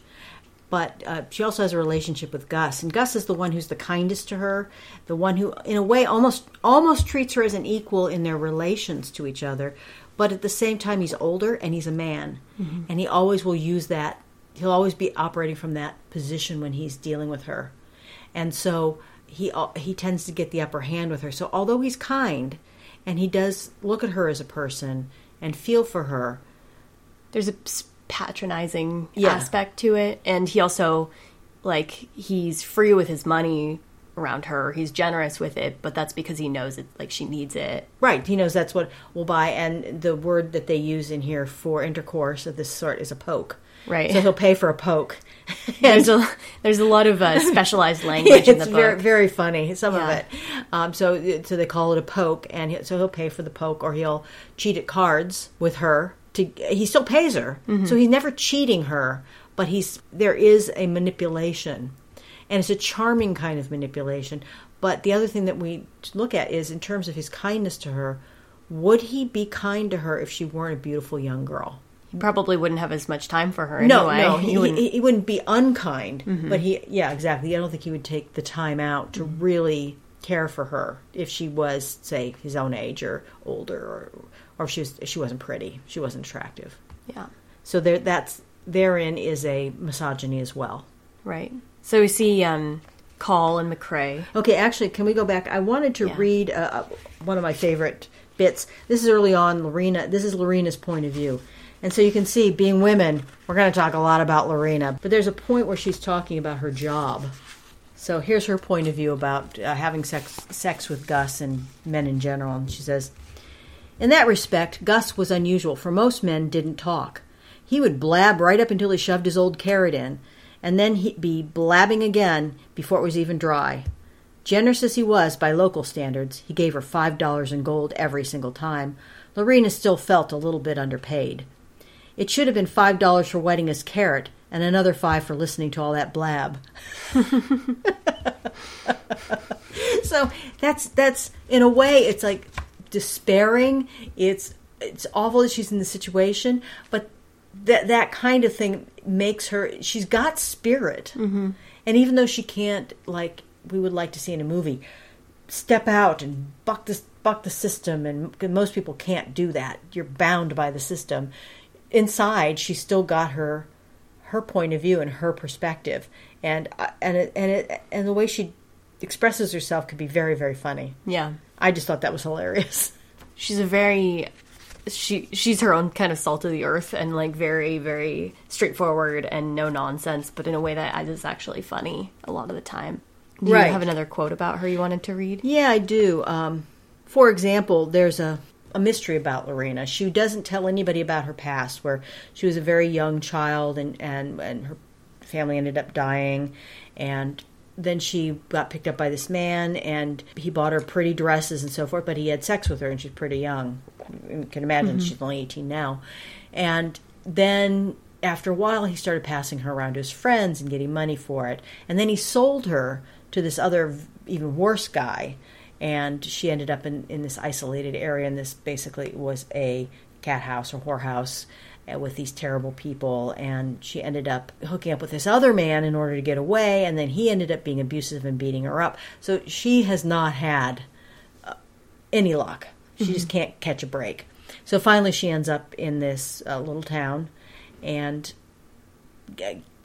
but uh, she also has a relationship with Gus, and Gus is the one who's the kindest to her, the one who, in a way, almost almost treats her as an equal in their relations to each other. But at the same time, he's older and he's a man, mm-hmm. and he always will use that. He'll always be operating from that position when he's dealing with her, and so he he tends to get the upper hand with her. So although he's kind, and he does look at her as a person and feel for her, there's a patronizing yeah. aspect to it and he also like he's free with his money around her. He's generous with it but that's because he knows it like she needs it. Right he knows that's what we'll buy and the word that they use in here for intercourse of this sort is a poke right. So he'll pay for a poke. There's a there's a lot of uh, specialized language in the book. very, very funny some yeah. of it. Um, so so they call it a poke and he, so he'll pay for the poke or he'll cheat at cards with her to he still pays her. Mm-hmm. so he's never cheating her but he's there is a manipulation. And it's a charming kind of manipulation. But the other thing that we look at is in terms of his kindness to her would he be kind to her if she weren't a beautiful young girl he probably wouldn't have as much time for her no anyway. no he, he, wouldn't. He, wouldn't be unkind mm-hmm. but he yeah exactly i don't think he would take the time out to mm-hmm. really care for her if she was say his own age or older or or she was she wasn't pretty, she wasn't attractive. Yeah. So there, that's therein is a misogyny as well. Right. So we see um, Call and McCrae. Okay, actually, can we go back? I wanted to yeah. read uh, uh, one of my favorite bits. This is early on. Lorena. This is Lorena's point of view. And so you can see, being women, we're going to talk a lot about Lorena. But there's a point where she's talking about her job. So here's her point of view about uh, having sex, sex with Gus and men in general. And she says, in that respect, Gus was unusual, for most men didn't talk. He would blab right up until he shoved his old carrot in, and then he'd be blabbing again before it was even dry. Generous as he was by local standards, he gave her five dollars in gold every single time. Lorena still felt a little bit underpaid. It should have been five dollars for wetting his carrot, and another five for listening to all that blab. so that's that's in a way it's like despairing. It's it's awful that she's in the situation, but that that kind of thing makes her. She's got spirit, mm-hmm. and even though she can't, like we would like to see in a movie, step out and buck the buck the system, and most people can't do that. You're bound by the system. Inside, she still got her her point of view and her perspective, and uh, and it, and it, and the way she expresses herself could be very very funny. Yeah. I just thought that was hilarious. She's a very she she's her own kind of salt of the earth and like very very straightforward and no nonsense, but in a way that is actually funny a lot of the time. Do right. you have another quote about her you wanted to read? Yeah, I do. Um, for example, there's a a mystery about Lorena. She doesn't tell anybody about her past, where she was a very young child and and and her family ended up dying, and then she got picked up by this man and he bought her pretty dresses and so forth but he had sex with her and she's pretty young you can imagine mm-hmm. she's only 18 now and then after a while he started passing her around to his friends and getting money for it and then he sold her to this other even worse guy and she ended up in, in this isolated area and this basically was a cat house or whorehouse uh, with these terrible people. And she ended up hooking up with this other man in order to get away and then he ended up being abusive and beating her up. So she has not had uh, any luck. She mm-hmm. just can't catch a break. So finally she ends up in this uh, little town and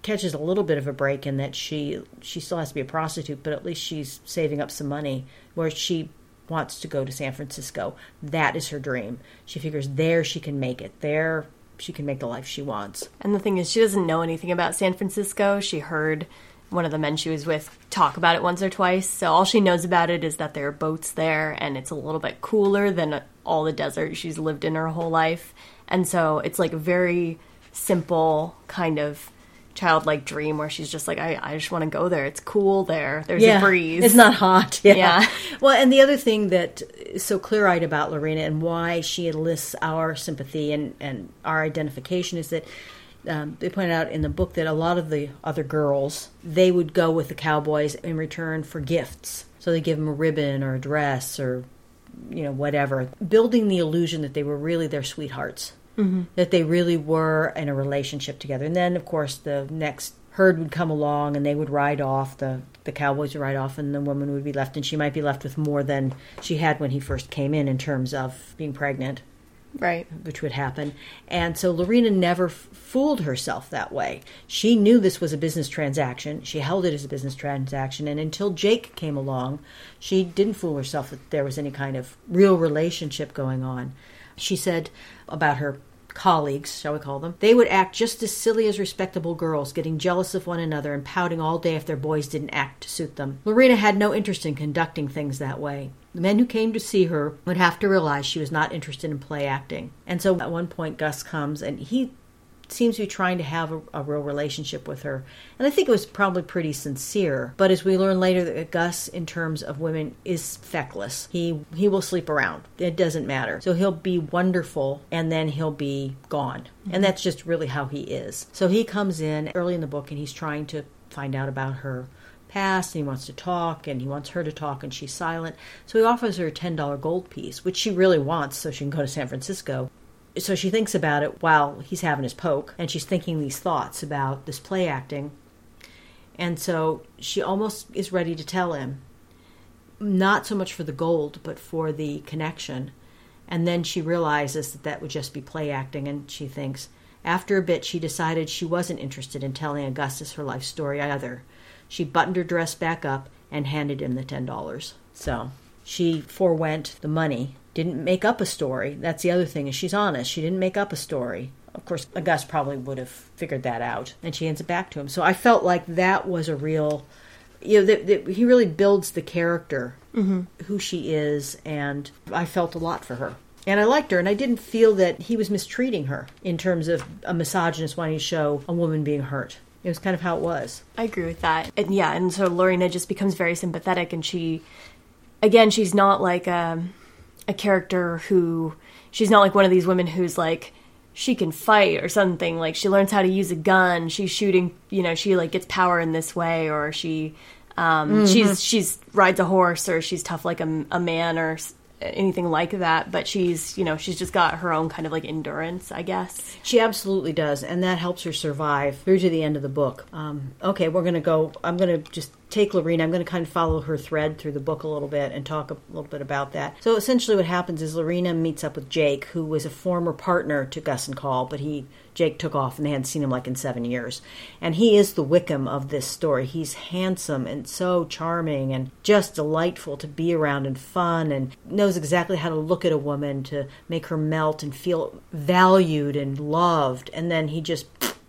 catches a little bit of a break in that she she still has to be a prostitute but at least she's saving up some money where she wants to go to San Francisco. That is her dream. She figures there she can make it. There she can make the life she wants. And the thing is, she doesn't know anything about San Francisco. She heard one of the men she was with talk about it once or twice. So all she knows about it is that there are boats there and it's a little bit cooler than all the desert she's lived in her whole life. And so it's like a very simple kind of childlike dream where she's just like, I, I just want to go there. It's cool there. There's yeah, a breeze. It's not hot. Yeah. yeah. Well, and the other thing that is so clear eyed about Lorena and why she enlists our sympathy and, and our identification is that um, they pointed out in the book that a lot of the other girls they would go with the cowboys in return for gifts. So they give them a ribbon or a dress or you know whatever, building the illusion that they were really their sweethearts mm-hmm. that they really were in a relationship together. And then, of course, the next herd would come along and they would ride off the the cowboys would ride off and the woman would be left and she might be left with more than she had when he first came in in terms of being pregnant Right. which would happen. And so Lorena never f- fooled herself that way. She knew this was a business transaction. She held it as a business transaction. And until Jake came along, she didn't fool herself that there was any kind of real relationship going on. She said about her colleagues, shall we call them, they would act just as silly as respectable girls, getting jealous of one another and pouting all day if their boys didn't act to suit them. Lorena had no interest in conducting things that way. The men who came to see her would have to realize she was not interested in play acting. And so at one point, Gus comes and he seems to be trying to have a, a, real relationship with her. And I think it was probably pretty sincere. But as we learn later, that Gus, in terms of women, is feckless. He he will sleep around. It doesn't matter. So he'll be wonderful and then he'll be gone. Mm-hmm. And that's just really how he is. So he comes in early in the book and he's trying to find out about her past and he wants to talk and he wants her to talk and she's silent. So he offers her a $10 gold piece, which she really wants so she can go to San Francisco so she thinks about it while he's having his poke and she's thinking these thoughts about this play acting. And so she almost is ready to tell him not so much for the gold but for the connection. And then she realizes that that would just be play acting and she thinks after a bit she decided she wasn't interested in telling augustus her life story either. She buttoned her dress back up and handed him the ten dollars. So she forewent the money didn't make up a story. That's the other thing is she's honest. She didn't make up a story. Of course, Gus probably would have figured that out, and she hands it back to him. So I felt like that was a real, you know, that, that he really builds the character, mm-hmm. who she is, and I felt a lot for her. And I liked her, and I didn't feel that he was mistreating her in terms of a misogynist wanting to show a woman being hurt. It was kind of how it was. I agree with that. And yeah, and so Lorena just becomes very sympathetic, and she, again, she's not like a a character who she's not like one of these women who's like she can fight or something. Like she learns how to use a gun. She's shooting you know she like gets power in this way or she um mm-hmm. she's she's rides a horse or she's tough like a, a man or anything like that. But she's you know she's just got her own kind of like endurance i guess. She absolutely does. And that helps her survive through to the end of the book. Um, okay we're gonna go i'm gonna just take Lorena. I'm going to kind of follow her thread through the book a little bit and talk a little bit about that. So essentially, what happens is Lorena meets up with Jake, who was a former partner to Gus and Call, but he Jake took off and they hadn't seen him like in seven years. And he is the Wickham of this story. He's handsome and so charming and just delightful to be around and fun and knows exactly how to look at a woman to make her melt and feel valued and loved. And then he just,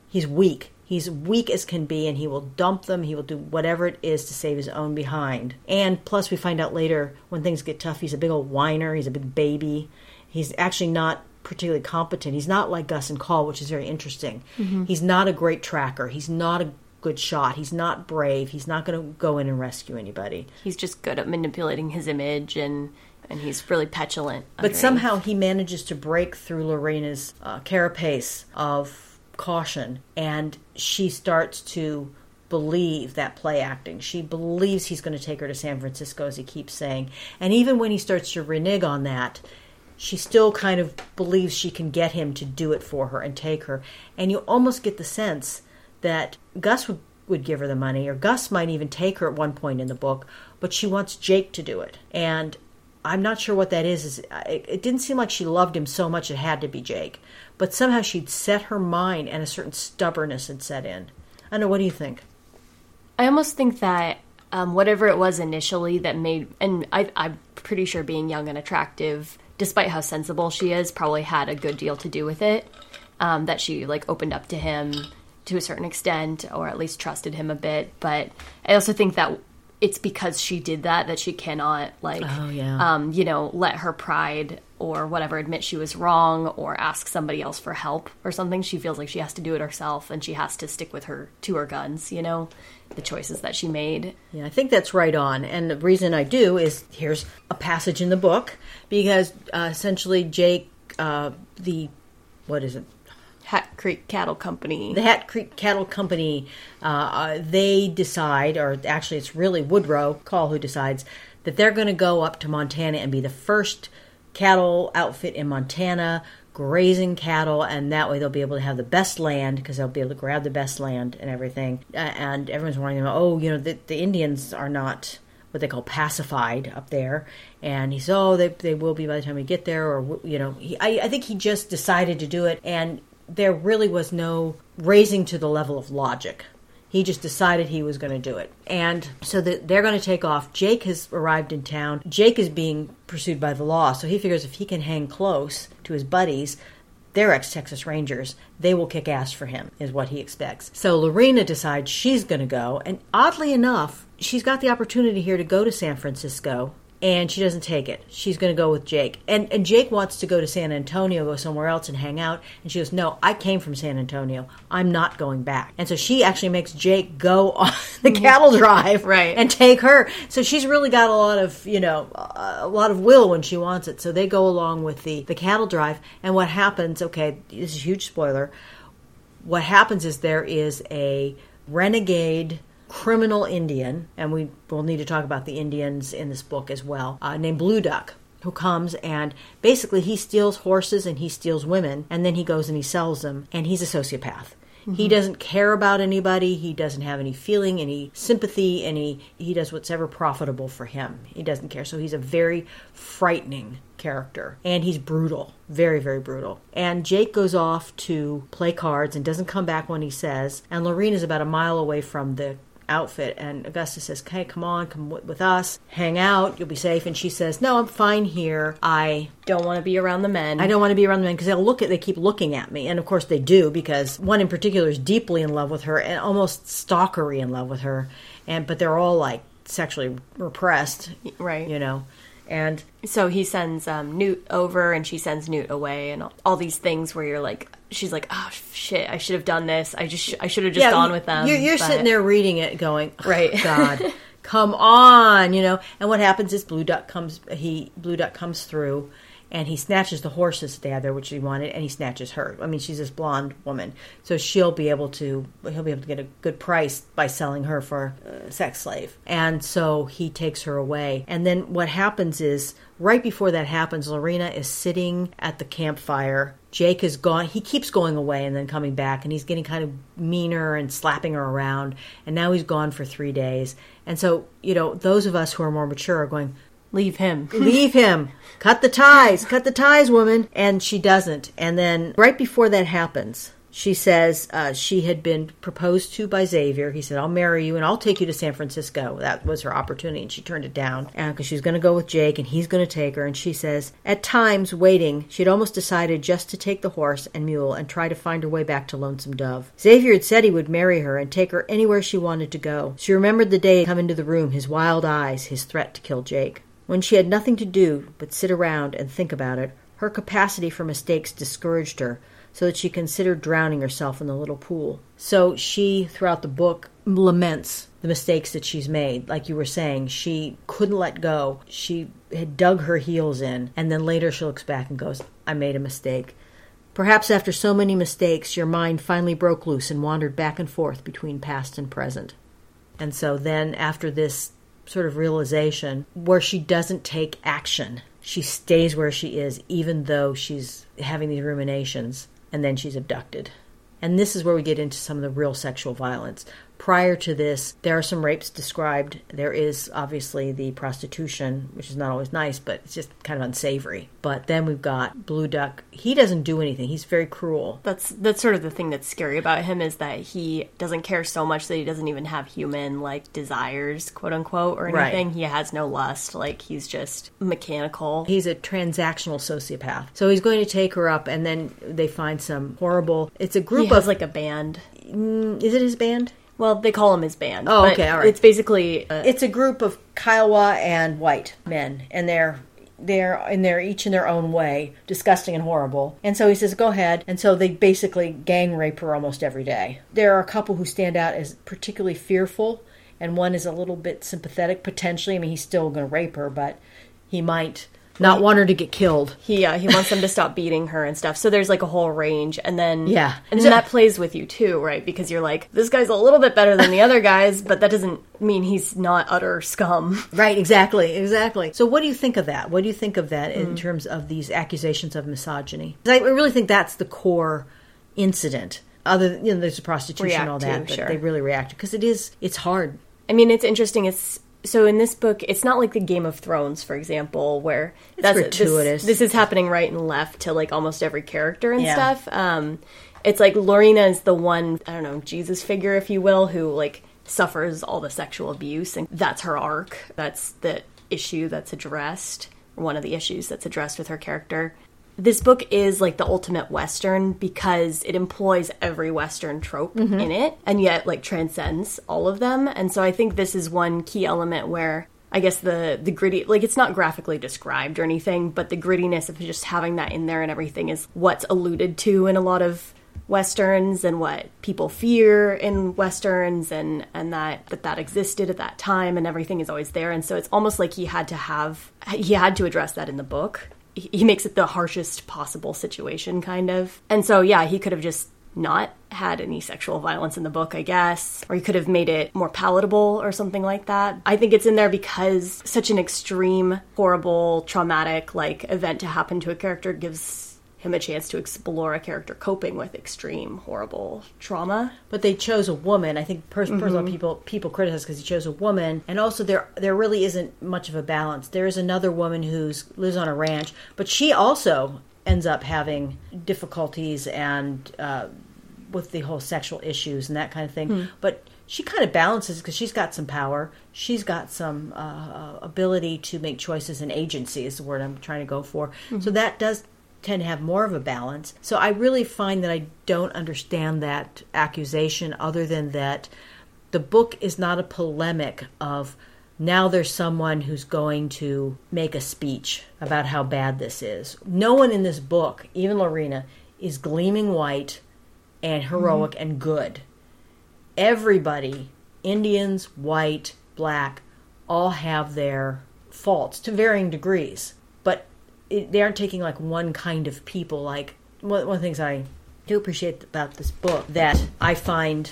he's weak He's weak as can be and he will dump them. He will do whatever it is to save his own behind. And plus, we find out later when things get tough, he's a big old whiner. He's a big baby. He's actually not particularly competent. He's not like Gus and Call, which is very interesting. Mm-hmm. He's not a great tracker. He's not a good shot. He's not brave. He's not going to go in and rescue anybody. He's just good at manipulating his image and and he's really petulant. But somehow he manages to break through Lorena's uh, carapace of caution and she starts to believe that play acting. She believes he's going to take her to San Francisco, as he keeps saying. And even when he starts to renege on that, she still kind of believes she can get him to do it for her and take her. And you almost get the sense that Gus would, would give her the money, or Gus might even take her at one point in the book, but she wants Jake to do it. And I'm not sure what that is. It, it didn't seem like she loved him so much it had to be Jake but somehow she'd set her mind and a certain stubbornness had set in. I know, what do you think? I almost think that um, whatever it was initially that made, and I, I'm pretty sure being young and attractive, despite how sensible she is, probably had a good deal to do with it. Um, that she like opened up to him to a certain extent, or at least trusted him a bit. But I also think that it's because she did that that she cannot like oh, yeah. um, you know let her pride or whatever admit she was wrong or ask somebody else for help or something. She feels like she has to do it herself and she has to stick with her to her guns you know the choices that she made. Yeah i think that's right on. And the reason i do is here's a passage in the book because uh, essentially jake uh, the what is it Hat Creek Cattle Company. The Hat Creek Cattle Company, uh, uh, they decide, or actually it's really Woodrow Call who decides, that they're going to go up to Montana and be the first cattle outfit in Montana, grazing cattle, and that way they'll be able to have the best land because they'll be able to grab the best land and everything. Uh, and everyone's wondering, oh, you know, the, the Indians are not what they call pacified up there. And he said, oh, they, they will be by the time we get there. Or, you know, he, I, I think he just decided to do it. And there really was no raising to the level of logic. He just decided he was going to do it. And so the, they're going to take off. Jake has arrived in town. Jake is being pursued by the law. So he figures if he can hang close to his buddies, they're ex Texas Rangers. They will kick ass for him, is what he expects. So Lorena decides she's going to go. And oddly enough, she's got the opportunity here to go to San Francisco and she doesn't take it. She's going to go with Jake. And and Jake wants to go to San Antonio, go somewhere else and hang out. And she goes, "No, I came from San Antonio. I'm not going back." And so she actually makes Jake go on the mm-hmm. cattle drive Right. and take her. So she's really got a lot of, you know, a lot of will when she wants it. So they go along with the the cattle drive. And what happens, okay, this is a huge spoiler. What happens is there is a renegade criminal Indian, and we will need to talk about the Indians in this book as well, uh, named Blue Duck, who comes and basically he steals horses and he steals women, and then he goes and he sells them, and he's a sociopath. He doesn't care about anybody. He doesn't have any feeling, any sympathy, any. He does what's ever profitable for him. He doesn't care. So he's a very frightening character, and he's brutal, very, very brutal. And Jake goes off to play cards and doesn't come back when he says. And Lorene is about a mile away from the outfit and Augustus says, "Okay, come on, come w- with us, hang out, you'll be safe." And she says, "No, I'm fine here. I Don't want to be around the men. I don't want to be around the men because they'll look at they keep looking at me, and of course they do because one in particular is deeply in love with her and almost stalkery in love with her, and but they're all like sexually repressed, Right. You know, and So he sends um, Newt over, and she sends Newt away, and all, all these things where you're like, she's like, oh shit, I should have done this. I just, sh- I should have just gone with them. You're, you're but- sitting there reading it, going, "Oh, Right. God, come on, you know." And what happens is Blue Duck comes. He Blue Duck comes through, and he snatches the horses they had there, which he wanted, and he snatches her. I mean, she's this blonde woman, so she'll be able to. He'll be able to get a good price by selling her for a sex slave, and so he takes her away. And then what happens is. Right before that happens, Lorena is sitting at the campfire Jake is gone. He keeps going away and then coming back, and he's getting kind of meaner and slapping her around. And now he's gone for three days. And so, you know, those of us who are more mature are going, Leave him. Leave him. Cut the ties. Cut the ties, woman. And she doesn't. And then right before that happens, she says uh, she had been proposed to by Xavier. He said, I'll marry you and I'll take you to San Francisco. That was her opportunity, and she turned it down because she was going to go with Jake and he's going to take her. And she says, at times, waiting, she'd almost decided just to take the horse and mule and try to find her way back to Lonesome Dove. Xavier had said he would marry her and take her anywhere she wanted to go. She remembered the day he'd come into the room, his wild eyes, his threat to kill Jake. When she had nothing to do but sit around and think about it, her capacity for mistakes discouraged her, so that she considered drowning herself in the little pool. So she, throughout the book, laments the mistakes that she's made. Like you were saying, she couldn't let go. She had dug her heels in, and then later she looks back and goes, I made a mistake. Perhaps after so many mistakes, your mind finally broke loose and wandered back and forth between past and present. And so then, after this sort of realization, where she doesn't take action, she stays where she is, even though she's having these ruminations, and then she's abducted. And this is where we get into some of the real sexual violence. Prior to this, there are some rapes described. There is obviously the prostitution, which is not always nice, but it's just kind of unsavory. But then we've got Blue Duck. He doesn't do anything. He's very cruel. That's that's sort of the thing that's scary about him is that he doesn't care so much that he doesn't even have human like desires, quote unquote, or Right. anything. He has no lust. Like he's just mechanical. He's a transactional sociopath. So he's going to take her up, and then they find some horrible. It's a group of like a band. Mm, is it his band? Well, they call him his band. Oh, okay, all right. It's basically uh, It's a group of Kiowa and white men, and they're they're and they're each in their own way disgusting and horrible. And so he says, "Go ahead." And so they basically gang rape her almost every day. There are a couple who stand out as particularly fearful, and one is a little bit sympathetic potentially. I mean, he's still going to rape her, but he might not want her to get killed. He yeah, he wants them to stop beating her and stuff. So there's like a whole range and then Yeah. And then that plays with you too, right? Because you're like, this guy's a little bit better than the other guys, but that doesn't mean he's not utter scum. Right, exactly, exactly. So, what do you think of that? What do you think of that in mm. terms of these accusations of misogyny? I really think that's the core incident. Other, than, you know, there's the prostitution and all React to, that, but sure. they really react because it is, it's hard. I mean, it's interesting. It's so in this book, it's not like the Game of Thrones, for example, where that's gratuitous. This, this is happening right and left to like almost every character and Yeah. stuff. Um, it's like Lorena is the one I don't know Jesus figure, if you will, who like suffers all the sexual abuse, and that's her arc. That's the issue that's addressed. One of the issues that's addressed with her character. This book is like the ultimate Western because it employs every Western trope mm-hmm. in it and yet like transcends all of them. And so I think this is one key element where I guess the the gritty like it's not graphically described or anything, but the grittiness of just having that in there and everything is what's alluded to in a lot of westerns and what people fear in westerns and and that that that existed at that time and everything is always there. And so it's almost like he had to have he had to address that in the book he makes it the harshest possible situation kind of. And so yeah he could have just not had any sexual violence in the book i guess. Or he could have made it more palatable or something like that. I think it's in there because such an extreme horrible traumatic like event to happen to a character gives him a chance to explore a character coping with extreme horrible trauma But they chose a woman. I think pers- personal people people criticize because he chose a woman, and also there there really isn't much of a balance. There is another woman who lives on a ranch, but she also ends up having difficulties and uh, with the whole sexual issues and that kind of thing. But she kind of balances because she's got some power. She's got some uh, ability to make choices and agency is the word I'm trying to go for. So that does tend to have more of a balance. So I really find that I don't understand that accusation other than that the book is not a polemic of now there's someone who's going to make a speech about how bad this is. No one in this book, even Lorena, is gleaming white and mm-hmm. heroic and good. Everybody, Indians, white, black, all have their faults to varying degrees. It, they aren't taking like one kind of people. Like one, one of the things I do appreciate about this book that I find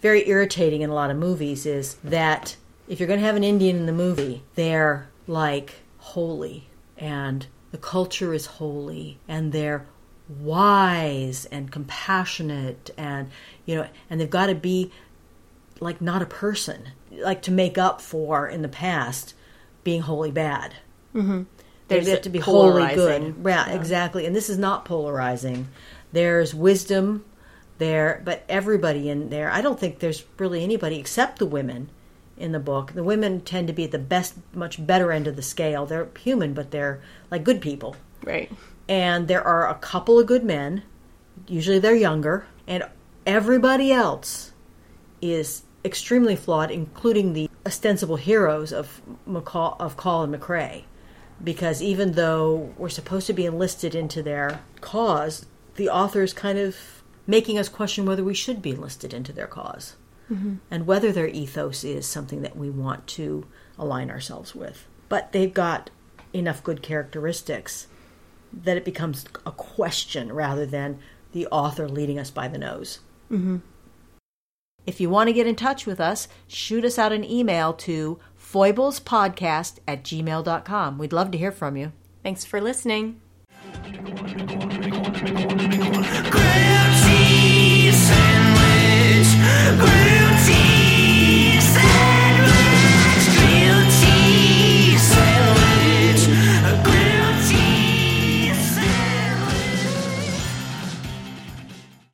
very irritating in a lot of movies is that if you're going to have an Indian in the movie, they're like holy. And the culture is holy. And they're wise and compassionate and you know and they've got to be like not a person. Like to make up for in the past being wholly bad. They There's have to be wholly good. yeah, exactly. And this is not polarizing. There's wisdom there but everybody in there i don't think there's really anybody except the women in the book. The women tend to be at the best much better end of the scale. They're human but they're like good people. Right. And there are a couple of good men. Usually they're younger. And everybody else is extremely flawed including the ostensible heroes of McCall of Call and McCrae because even though we're supposed to be enlisted into their cause the author's kind of making us question whether we should be enlisted into their because and whether their ethos is something that we want to align ourselves with but they've got enough good characteristics that it becomes a question rather than the author leading us by the nose. Mm-hmm. If you want to get in touch with us, shoot us out an email to foiblespodcast at gmail.com. We'd love to hear from you. Thanks for listening. Grilled cheese sandwich. Grilled cheese.